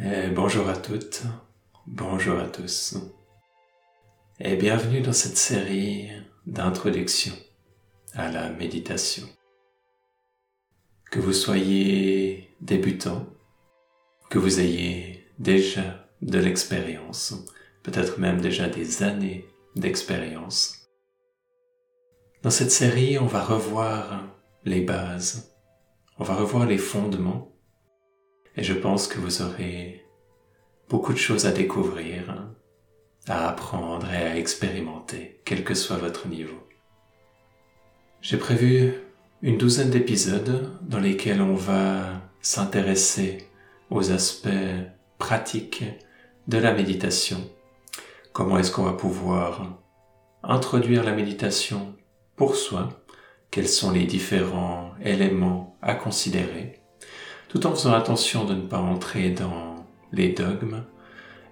Et bonjour à toutes, bonjour à tous, et bienvenue dans cette série d'introduction à la méditation. Que vous soyez débutant, que vous ayez déjà de l'expérience, peut-être même déjà des années d'expérience. Dans cette série, on va revoir les bases, on va revoir les fondements et je pense que vous aurez beaucoup de choses à découvrir, à apprendre et à expérimenter, quel que soit votre niveau. J'ai prévu une douzaine d'épisodes dans lesquels on va s'intéresser aux aspects pratiques de la méditation. Comment est-ce qu'on va pouvoir introduire la méditation pour soi? Quels sont les différents éléments à considérer? Tout en faisant attention de ne pas entrer dans les dogmes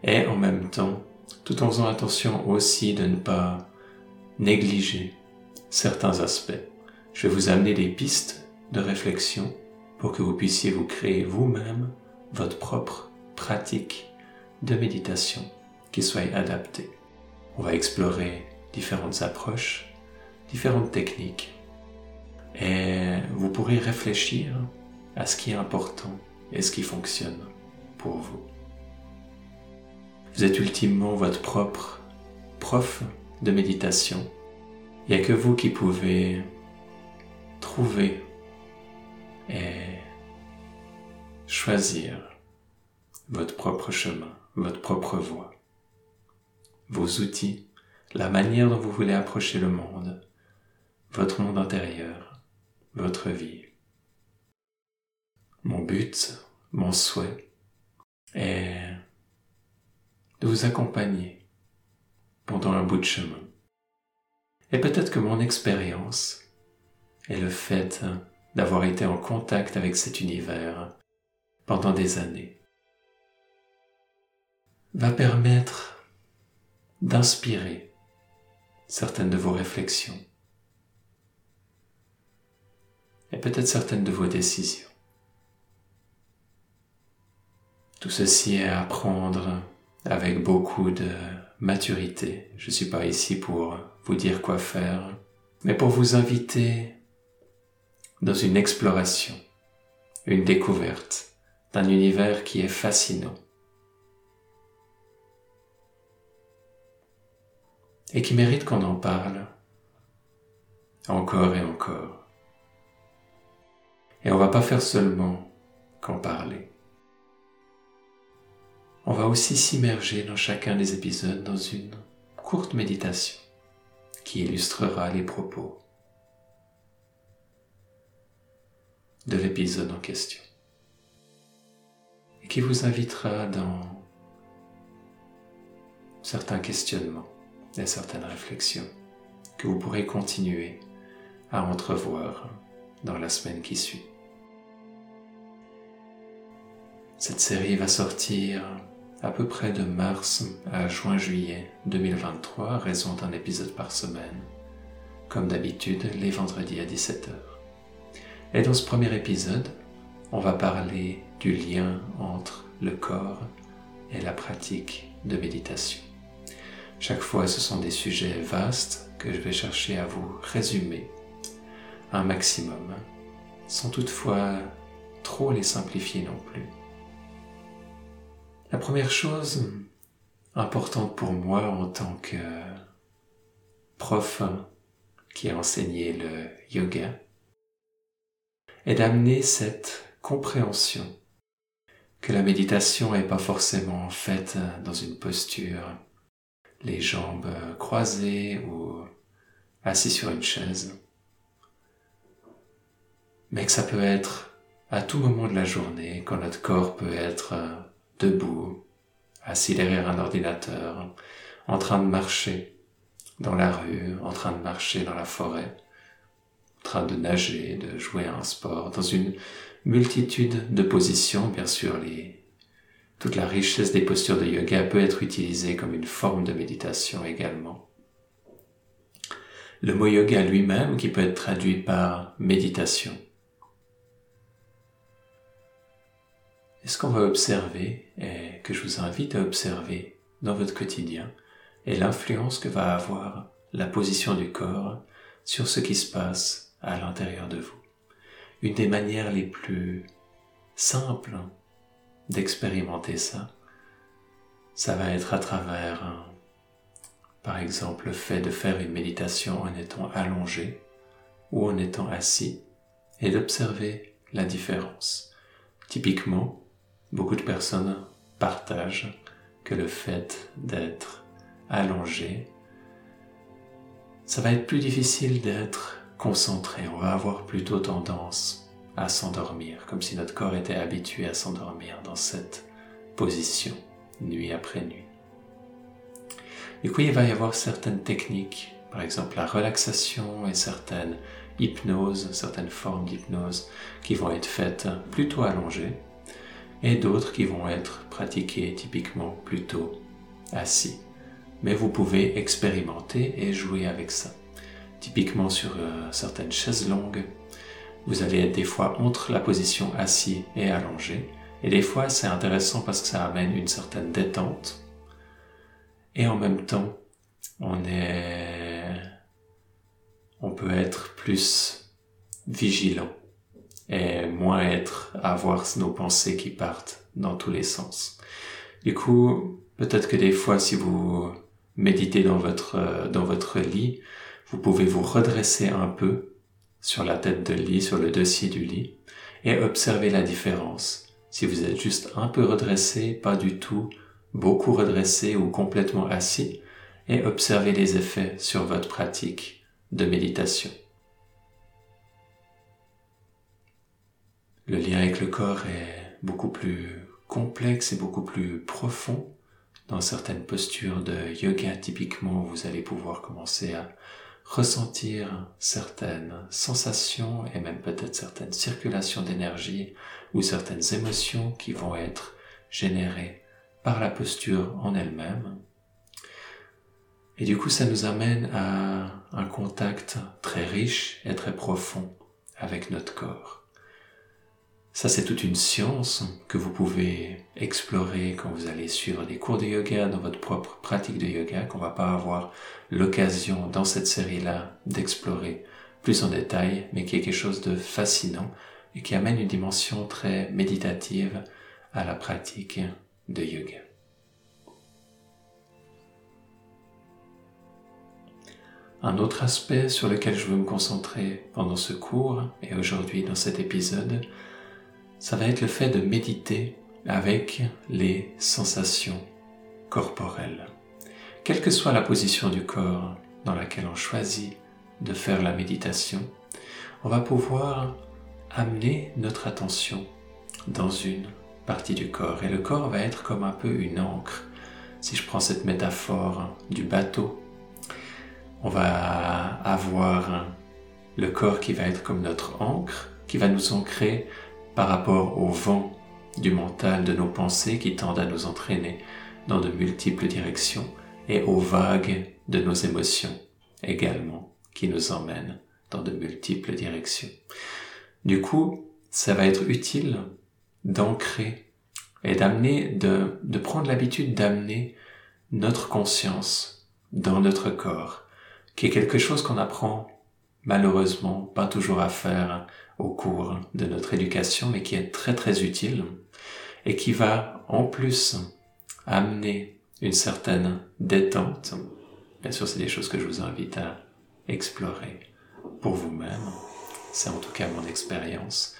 et en même temps, tout en faisant attention aussi de ne pas négliger certains aspects. Je vais vous amener des pistes de réflexion pour que vous puissiez vous créer vous-même votre propre pratique de méditation qui soit adaptée. On va explorer différentes approches, différentes techniques et vous pourrez réfléchir à ce qui est important et ce qui fonctionne pour vous. Vous êtes ultimement votre propre prof de méditation. Il n'y a que vous qui pouvez trouver et choisir votre propre chemin, votre propre voie, vos outils, la manière dont vous voulez approcher le monde, votre monde intérieur, votre vie. Mon but, mon souhait est de vous accompagner pendant un bout de chemin. Et peut-être que mon expérience et le fait d'avoir été en contact avec cet univers pendant des années va permettre d'inspirer certaines de vos réflexions et peut-être certaines de vos décisions. Tout ceci est à prendre avec beaucoup de maturité. Je ne suis pas ici pour vous dire quoi faire, mais pour vous inviter dans une exploration, une découverte d'un univers qui est fascinant et qui mérite qu'on en parle encore et encore. Et on va pas faire seulement qu'en parler. On va aussi s'immerger dans chacun des épisodes dans une courte méditation qui illustrera les propos de l'épisode en question et qui vous invitera dans certains questionnements et certaines réflexions que vous pourrez continuer à entrevoir dans la semaine qui suit. Cette série va sortir à peu près de mars à juin-juillet 2023, raison d'un épisode par semaine, comme d'habitude les vendredis à 17h. Et dans ce premier épisode, on va parler du lien entre le corps et la pratique de méditation. Chaque fois, ce sont des sujets vastes que je vais chercher à vous résumer un maximum, sans toutefois trop les simplifier non plus. La première chose importante pour moi en tant que prof qui a enseigné le yoga est d'amener cette compréhension que la méditation n'est pas forcément faite dans une posture les jambes croisées ou assis sur une chaise, mais que ça peut être à tout moment de la journée, quand notre corps peut être debout, assis derrière un ordinateur, en train de marcher dans la rue, en train de marcher dans la forêt, en train de nager, de jouer à un sport, dans une multitude de positions, bien sûr, les, toute la richesse des postures de yoga peut être utilisée comme une forme de méditation également. Le mot yoga lui-même, qui peut être traduit par méditation, Et ce qu'on va observer, et que je vous invite à observer dans votre quotidien est l'influence que va avoir la position du corps sur ce qui se passe à l'intérieur de vous. Une des manières les plus simples d'expérimenter ça, ça va être à travers, par exemple, le fait de faire une méditation en étant allongé ou en étant assis et d'observer la différence. Typiquement, beaucoup de personnes partagent que le fait d'être allongé, ça va être plus difficile d'être concentré. On va avoir plutôt tendance à s'endormir, comme si notre corps était habitué à s'endormir dans cette position, nuit après nuit. Du coup, il va y avoir certaines techniques, par exemple la relaxation et certaines hypnoses, certaines formes d'hypnose qui vont être faites plutôt allongées et d'autres qui vont être pratiquées typiquement plutôt assis. Mais vous pouvez expérimenter et jouer avec ça. Typiquement sur euh, certaines chaises longues, vous allez être des fois entre la position assis et allongé. Et des fois, c'est intéressant parce que ça amène une certaine détente. Et en même temps, on est, on peut être plus vigilant et moins être à voir nos pensées qui partent dans tous les sens. Du coup, peut-être que des fois, si vous méditez dans votre, dans votre lit, vous pouvez vous redresser un peu sur la tête de lit, sur le dossier du lit, et observer la différence. Si vous êtes juste un peu redressé, pas du tout, beaucoup redressé ou complètement assis, et observer les effets sur votre pratique de méditation. Le lien avec le corps est beaucoup plus complexe et beaucoup plus profond. Dans certaines postures de yoga, typiquement, vous allez pouvoir commencer à ressentir certaines sensations et même peut-être certaines circulations d'énergie ou certaines émotions qui vont être générées par la posture en elle-même. Et du coup, ça nous amène à un contact très riche et très profond avec notre corps. Ça, c'est toute une science que vous pouvez explorer quand vous allez suivre des cours de yoga dans votre propre pratique de yoga, qu'on va pas avoir l'occasion dans cette série-là d'explorer plus en détail, mais qui est quelque chose de fascinant et qui amène une dimension très méditative à la pratique de yoga. Un autre aspect sur lequel je veux me concentrer pendant ce cours et aujourd'hui dans cet épisode, ça va être le fait de méditer avec les sensations corporelles. Quelle que soit la position du corps dans laquelle on choisit de faire la méditation, on va pouvoir amener notre attention dans une partie du corps. Et le corps va être comme un peu une encre. Si je prends cette métaphore du bateau, on va avoir le corps qui va être comme notre encre, qui va nous ancrer par rapport au vent du mental de nos pensées qui tendent à nous entraîner dans de multiples directions et aux vagues de nos émotions également qui nous emmènent dans de multiples directions. Du coup, ça va être utile d'ancrer et d'amener, de, de prendre l'habitude d'amener notre conscience dans notre corps, qui est quelque chose qu'on apprend malheureusement pas toujours à faire au cours de notre éducation, mais qui est très très utile et qui va en plus amener une certaine détente. Bien sûr, c'est des choses que je vous invite à explorer pour vous-même. C'est en tout cas mon expérience.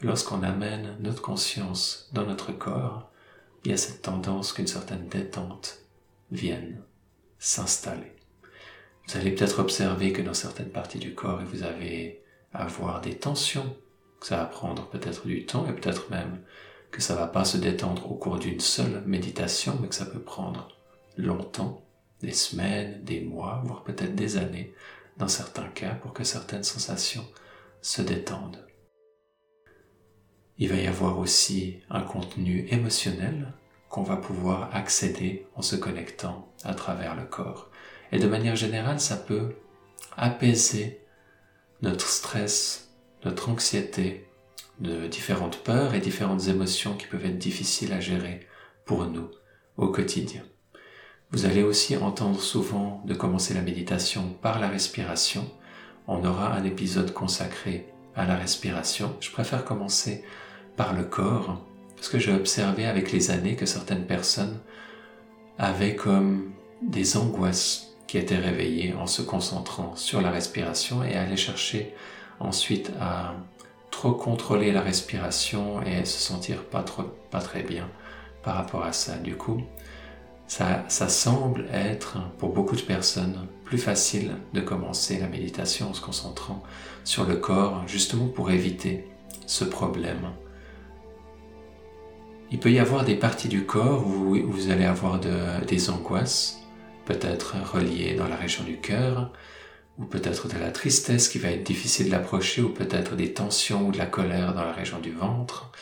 Lorsqu'on amène notre conscience dans notre corps, il y a cette tendance qu'une certaine détente vienne s'installer. Vous allez peut-être observer que dans certaines parties du corps, vous avez avoir des tensions, que ça va prendre peut-être du temps et peut-être même que ça va pas se détendre au cours d'une seule méditation, mais que ça peut prendre longtemps, des semaines, des mois, voire peut-être des années, dans certains cas, pour que certaines sensations se détendent. Il va y avoir aussi un contenu émotionnel qu'on va pouvoir accéder en se connectant à travers le corps. Et de manière générale, ça peut apaiser notre stress, notre anxiété, de différentes peurs et différentes émotions qui peuvent être difficiles à gérer pour nous au quotidien. Vous allez aussi entendre souvent de commencer la méditation par la respiration. On aura un épisode consacré à la respiration. Je préfère commencer par le corps parce que j'ai observé avec les années que certaines personnes avaient comme des angoisses qui étaient réveillées en se concentrant sur la respiration et allaient chercher ensuite à trop contrôler la respiration et se sentir pas trop, pas très bien par rapport à ça. Du coup, ça, ça semble être pour beaucoup de personnes plus facile de commencer la méditation en se concentrant sur le corps, justement pour éviter ce problème. Il peut y avoir des parties du corps où vous allez avoir des angoisses, peut-être reliées dans la région du cœur, ou peut-être de la tristesse qui va être difficile d'approcher, ou peut-être des tensions ou de la colère dans la région du ventre,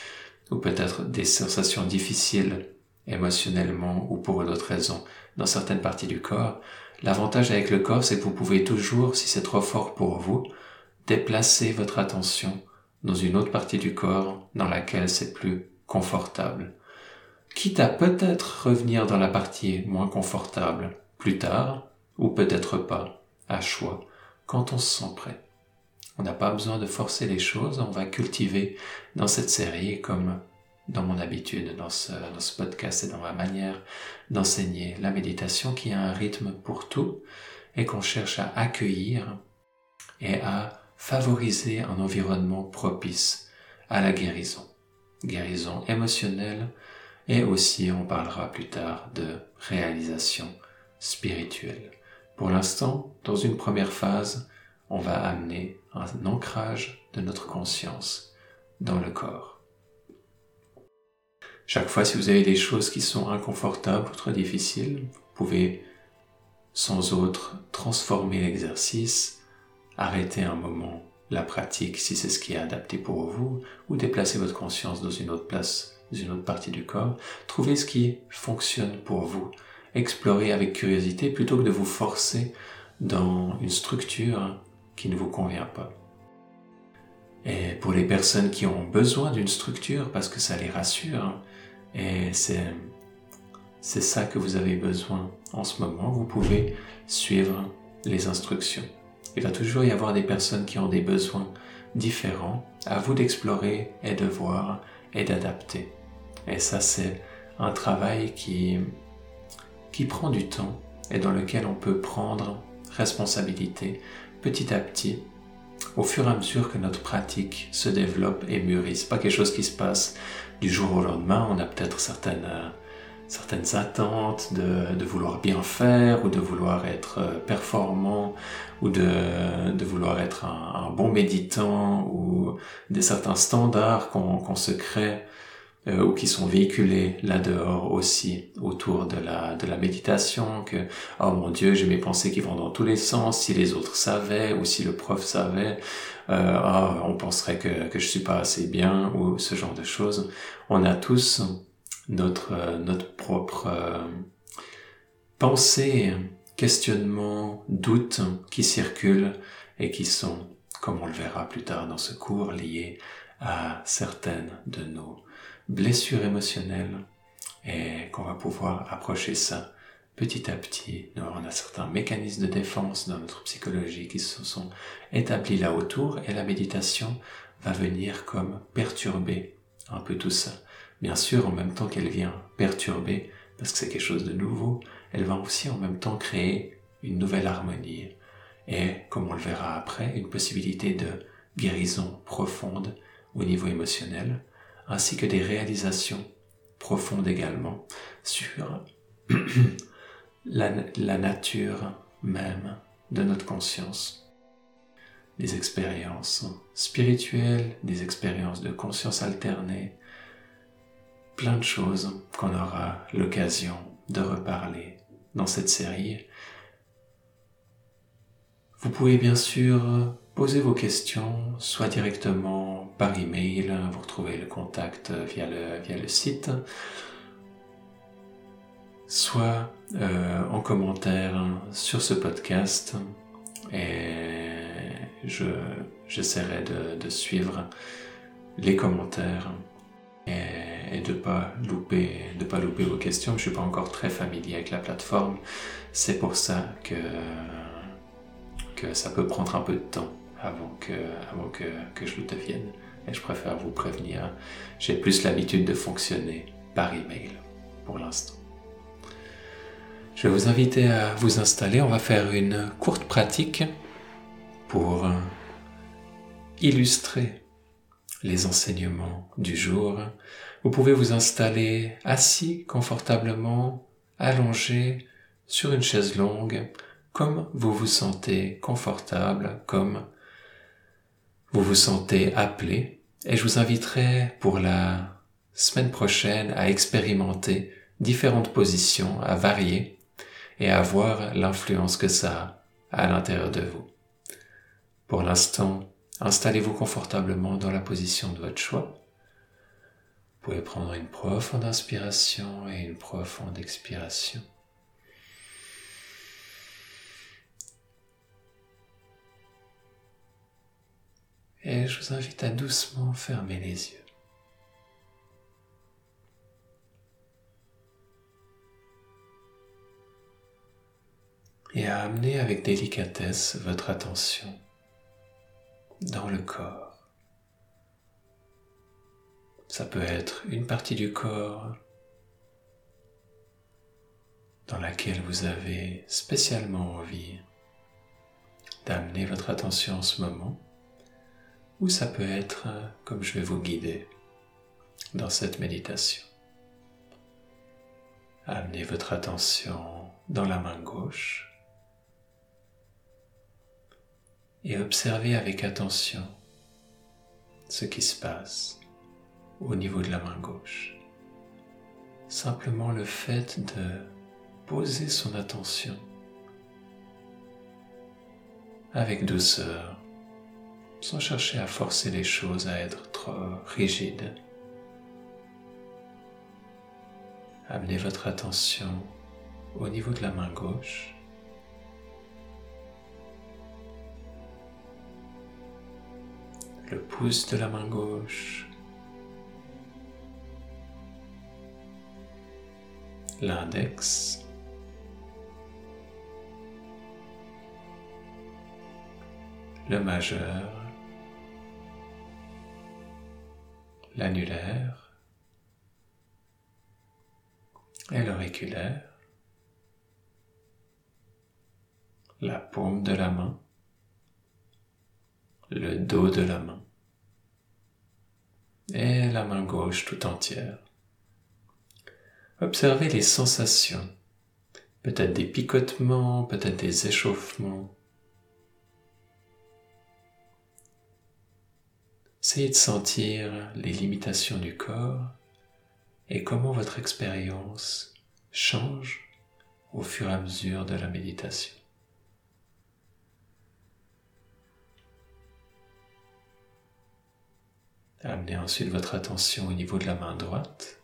ou peut-être des sensations difficiles émotionnellement ou pour d'autres raisons dans certaines parties du corps. L'avantage avec le corps, c'est que vous pouvez toujours, si c'est trop fort pour vous, déplacer votre attention dans une autre partie du corps dans laquelle c'est plus confortable. Quitte à peut-être revenir dans la partie moins confortable plus tard, ou peut-être pas, à choix, quand on se sent prêt. On n'a pas besoin de forcer les choses, on va cultiver dans cette série comme dans mon habitude, dans ce, dans ce podcast et dans ma manière d'enseigner la méditation qui a un rythme pour tout et qu'on cherche à accueillir et à favoriser un environnement propice à la guérison. Guérison émotionnelle et aussi on parlera plus tard de réalisation spirituelle. Pour l'instant, dans une première phase, on va amener un ancrage de notre conscience dans le corps. Chaque fois, si vous avez des choses qui sont inconfortables ou trop difficiles, vous pouvez sans autre transformer l'exercice, arrêter un moment la pratique si c'est ce qui est adapté pour vous, ou déplacer votre conscience dans une autre place, dans une autre partie du corps. Trouvez ce qui fonctionne pour vous. Explorez avec curiosité plutôt que de vous forcer dans une structure qui ne vous convient pas. Et pour les personnes qui ont besoin d'une structure parce que ça les rassure, et c'est, c'est ça que vous avez besoin en ce moment. Vous pouvez suivre les instructions. Il va toujours y avoir des personnes qui ont des besoins différents. À vous d'explorer et de voir et d'adapter. Et ça, c'est un travail qui, qui prend du temps et dans lequel on peut prendre responsabilité petit à petit au fur et à mesure que notre pratique se développe et mûrit. C'est pas quelque chose qui se passe du jour au lendemain. On a peut-être certaines, euh, certaines attentes de, vouloir bien faire ou de vouloir être euh, performant ou de, vouloir être un, bon méditant ou des certains standards qu'on se crée euh, ou qui sont véhiculés là-dehors aussi autour de la, de la méditation, que oh mon Dieu, j'ai mes pensées qui vont dans tous les sens, si les autres savaient ou si le prof savait, euh, oh, on penserait que, que je suis pas assez bien ou ce genre de choses. On a tous notre, euh, notre propre euh, pensée, questionnement, doute qui circulent et qui sont, comme on le verra plus tard dans ce cours, liés à certaines de nos blessure émotionnelle et qu'on va pouvoir approcher ça petit à petit. on a certains mécanismes de défense dans notre psychologie qui se sont établis là autour et la méditation va venir comme perturber un peu tout ça. Bien sûr, en même temps qu'elle vient perturber, parce que c'est quelque chose de nouveau, elle va aussi en même temps créer une nouvelle harmonie et, comme on le verra après, une possibilité de guérison profonde au niveau émotionnel ainsi que des réalisations profondes également sur la, nature même de notre conscience. Des expériences spirituelles, des expériences de conscience alternée, plein de choses qu'on aura l'occasion de reparler dans cette série. Vous pouvez bien sûr Posez vos questions, soit directement par email, vous retrouvez le contact via le, via le site, soit euh, en commentaire sur ce podcast et je, j'essaierai de, de suivre les commentaires et et de pas louper, de pas louper vos questions. Je suis pas encore très familier avec la plateforme. C'est pour ça que, que ça peut prendre un peu de temps avant que, avant que, que je le devienne. Et je préfère vous prévenir. J'ai plus l'habitude de fonctionner par email pour l'instant. Je vais vous inviter à vous installer. On va faire une courte pratique pour illustrer les enseignements du jour. Vous pouvez vous installer assis confortablement, allongé sur une chaise longue, comme vous vous sentez confortable, comme vous vous sentez appelé. Et je vous inviterai pour la semaine prochaine à expérimenter différentes positions, à varier et à voir l'influence que ça a à l'intérieur de vous. Pour l'instant, Installez-vous confortablement dans la position de votre choix. Vous pouvez prendre une profonde inspiration et une profonde expiration. Et je vous invite à doucement fermer les yeux. Et à amener avec délicatesse votre attention dans le corps. Ça peut être une partie du corps dans laquelle vous avez spécialement envie d'amener votre attention en ce moment, ou ça peut être comme je vais vous guider dans cette méditation. Amenez votre attention dans la main gauche et observez avec attention ce qui se passe au niveau de la main gauche. Simplement le fait de poser son attention avec douceur, sans chercher à forcer les choses à être trop rigides. Amenez votre attention au niveau de la main gauche. Le pouce de la main gauche, l'index, le majeur, l'annulaire et l'auriculaire, la paume de la main, le dos de la main et la main gauche tout entière. Observez les sensations, peut-être des picotements, peut-être des échauffements. Essayez de sentir les limitations du corps et comment votre expérience change au fur et à mesure de la méditation. Amenez ensuite votre attention au niveau de la main droite,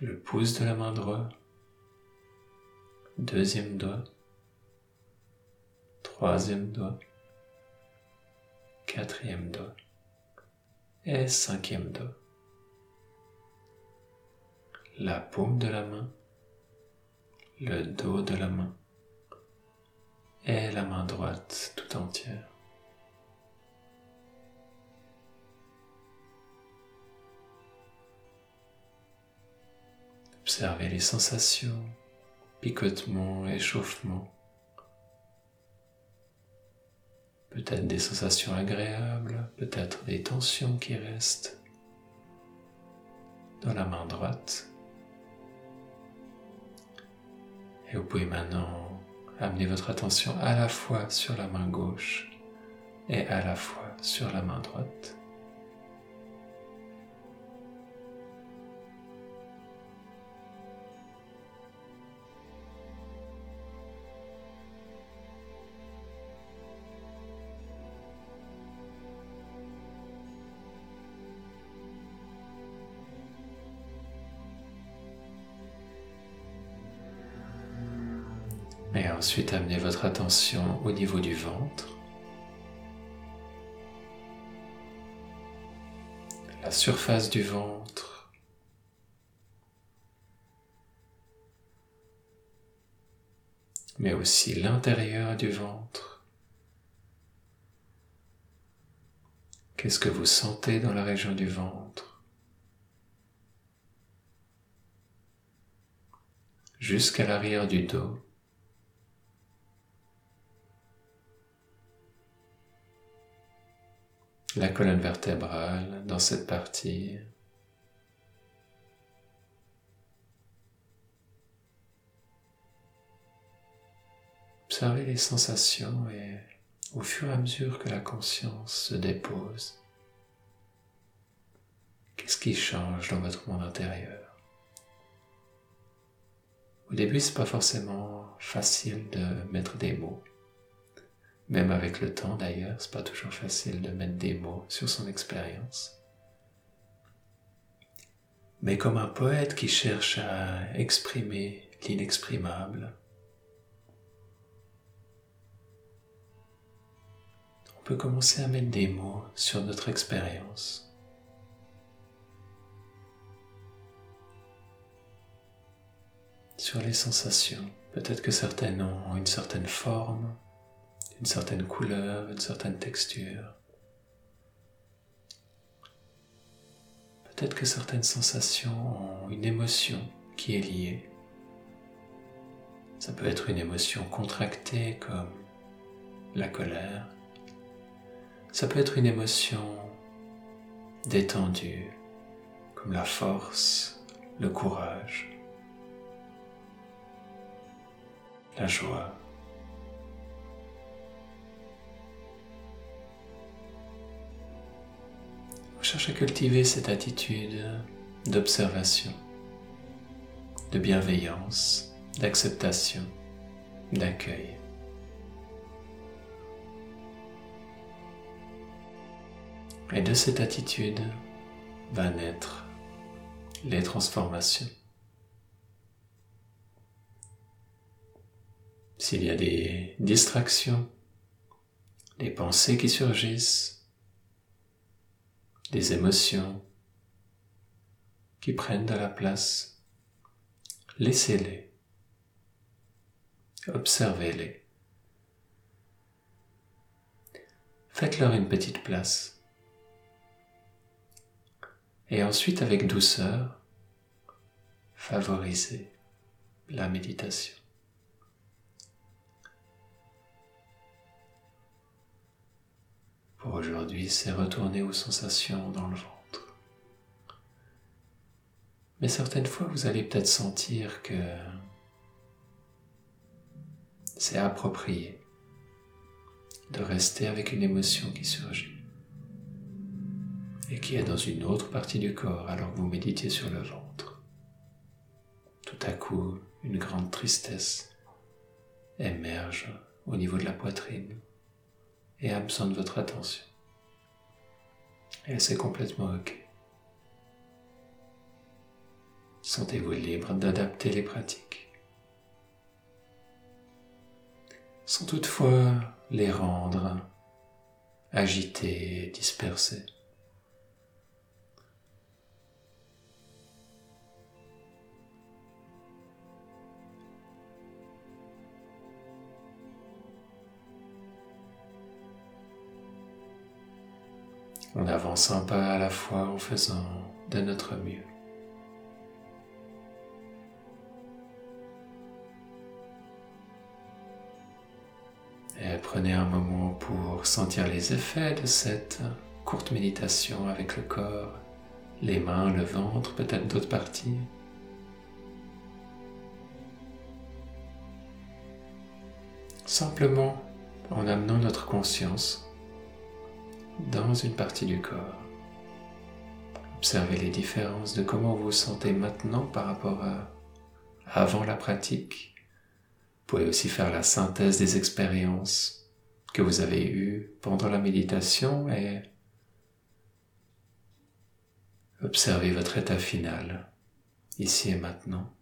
le pouce de la main droite, deuxième doigt, troisième doigt, quatrième doigt et cinquième doigt. La paume de la main, le dos de la main et la main droite tout entière. Observez les sensations, picotements, échauffements. Peut-être des sensations agréables, peut-être des tensions qui restent dans la main droite. Et vous pouvez maintenant amener votre attention à la fois sur la main gauche et à la fois sur la main droite. Ensuite, amenez votre attention au niveau du ventre. la surface du ventre, mais aussi l'intérieur du ventre. Qu'est-ce que vous sentez dans la région du ventre? Jusqu'à l'arrière du dos. La colonne vertébrale dans cette partie. Observez les sensations et au fur et à mesure que la conscience se dépose, qu'est-ce qui change dans votre monde intérieur? Au début, c'est pas forcément facile de mettre des mots. Même avec le temps d'ailleurs, c'est pas toujours facile de mettre des mots sur son expérience. Mais comme un poète qui cherche à exprimer l'inexprimable, on peut commencer à mettre des mots sur notre expérience. Sur les sensations. Peut-être que certaines ont une certaine forme, une certaine couleur, une certaine texture. Peut-être que certaines sensations ont une émotion qui est liée. Ça peut être une émotion contractée comme la colère. Ça peut être une émotion détendue comme la force, le courage, la joie. Cherche à cultiver cette attitude d'observation, de bienveillance, d'acceptation, d'accueil. Et de cette attitude va naître les transformations. S'il y a des distractions, des pensées qui surgissent, des émotions qui prennent de la place. Laissez-les. Observez-les. Faites-leur une petite place. Et ensuite, avec douceur, favorisez la méditation. Aujourd'hui, c'est retourner aux sensations dans le ventre. Mais certaines fois, vous allez peut-être sentir que c'est approprié de rester avec une émotion qui surgit et qui est dans une autre partie du corps alors que vous méditez sur le ventre. Tout à coup, une grande tristesse émerge au niveau de la poitrine et a besoin de votre attention. Et c'est complètement OK. Sentez-vous libre d'adapter les pratiques. Sans toutefois les rendre agités dispersés. On avance un pas à la fois en faisant de notre mieux. Et prenez un moment pour sentir les effets de cette courte méditation avec le corps, les mains, le ventre, peut-être d'autres parties. Simplement en amenant notre conscience dans une partie du corps. Observez les différences de comment vous vous sentez maintenant par rapport à avant la pratique. Vous pouvez aussi faire la synthèse des expériences que vous avez eues pendant la méditation et observez votre état final, ici et maintenant.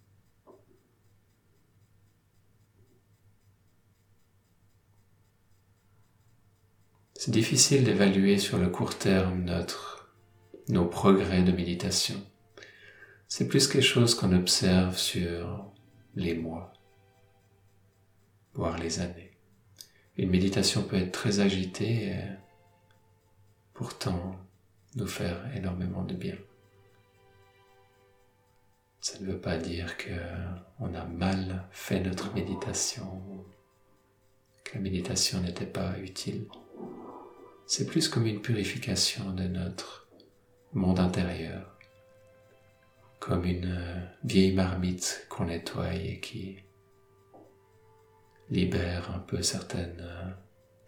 C'est difficile d'évaluer sur le court terme notre nos progrès de méditation. C'est plus quelque chose qu'on observe sur les mois, voire les années. Une méditation peut être très agitée et pourtant nous faire énormément de bien. Ça ne veut pas dire qu'on a mal fait notre méditation, que la méditation n'était pas utile. C'est plus comme une purification de notre monde intérieur, comme une vieille marmite qu'on nettoie et qui libère un peu certaines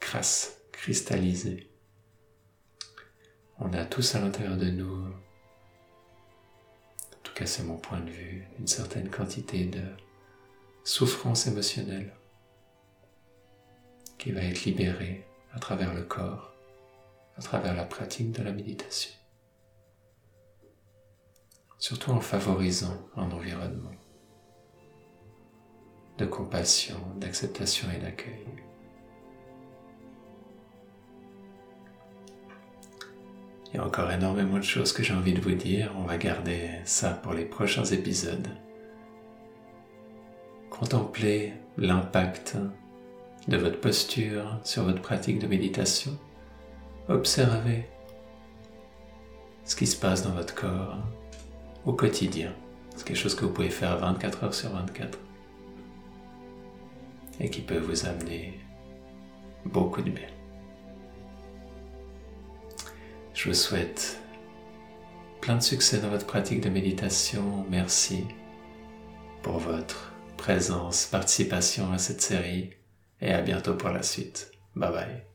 crasses cristallisées. On a tous à l'intérieur de nous c'est mon point de vue, une certaine quantité de souffrance émotionnelle qui va être libérée à travers le corps, à travers la pratique de la méditation. Surtout en favorisant un environnement de compassion, d'acceptation et d'accueil. Il y a encore énormément de choses que j'ai envie de vous dire. On va garder ça pour les prochains épisodes. Contemplez l'impact de votre posture sur votre pratique de méditation. Observez ce qui se passe dans votre corps au quotidien. C'est quelque chose que vous pouvez faire 24 heures sur 24 et qui peut vous amener beaucoup de bien. Je vous souhaite plein de succès dans votre pratique de méditation. Merci pour votre présence, participation à cette série et à bientôt pour la suite. Bye bye.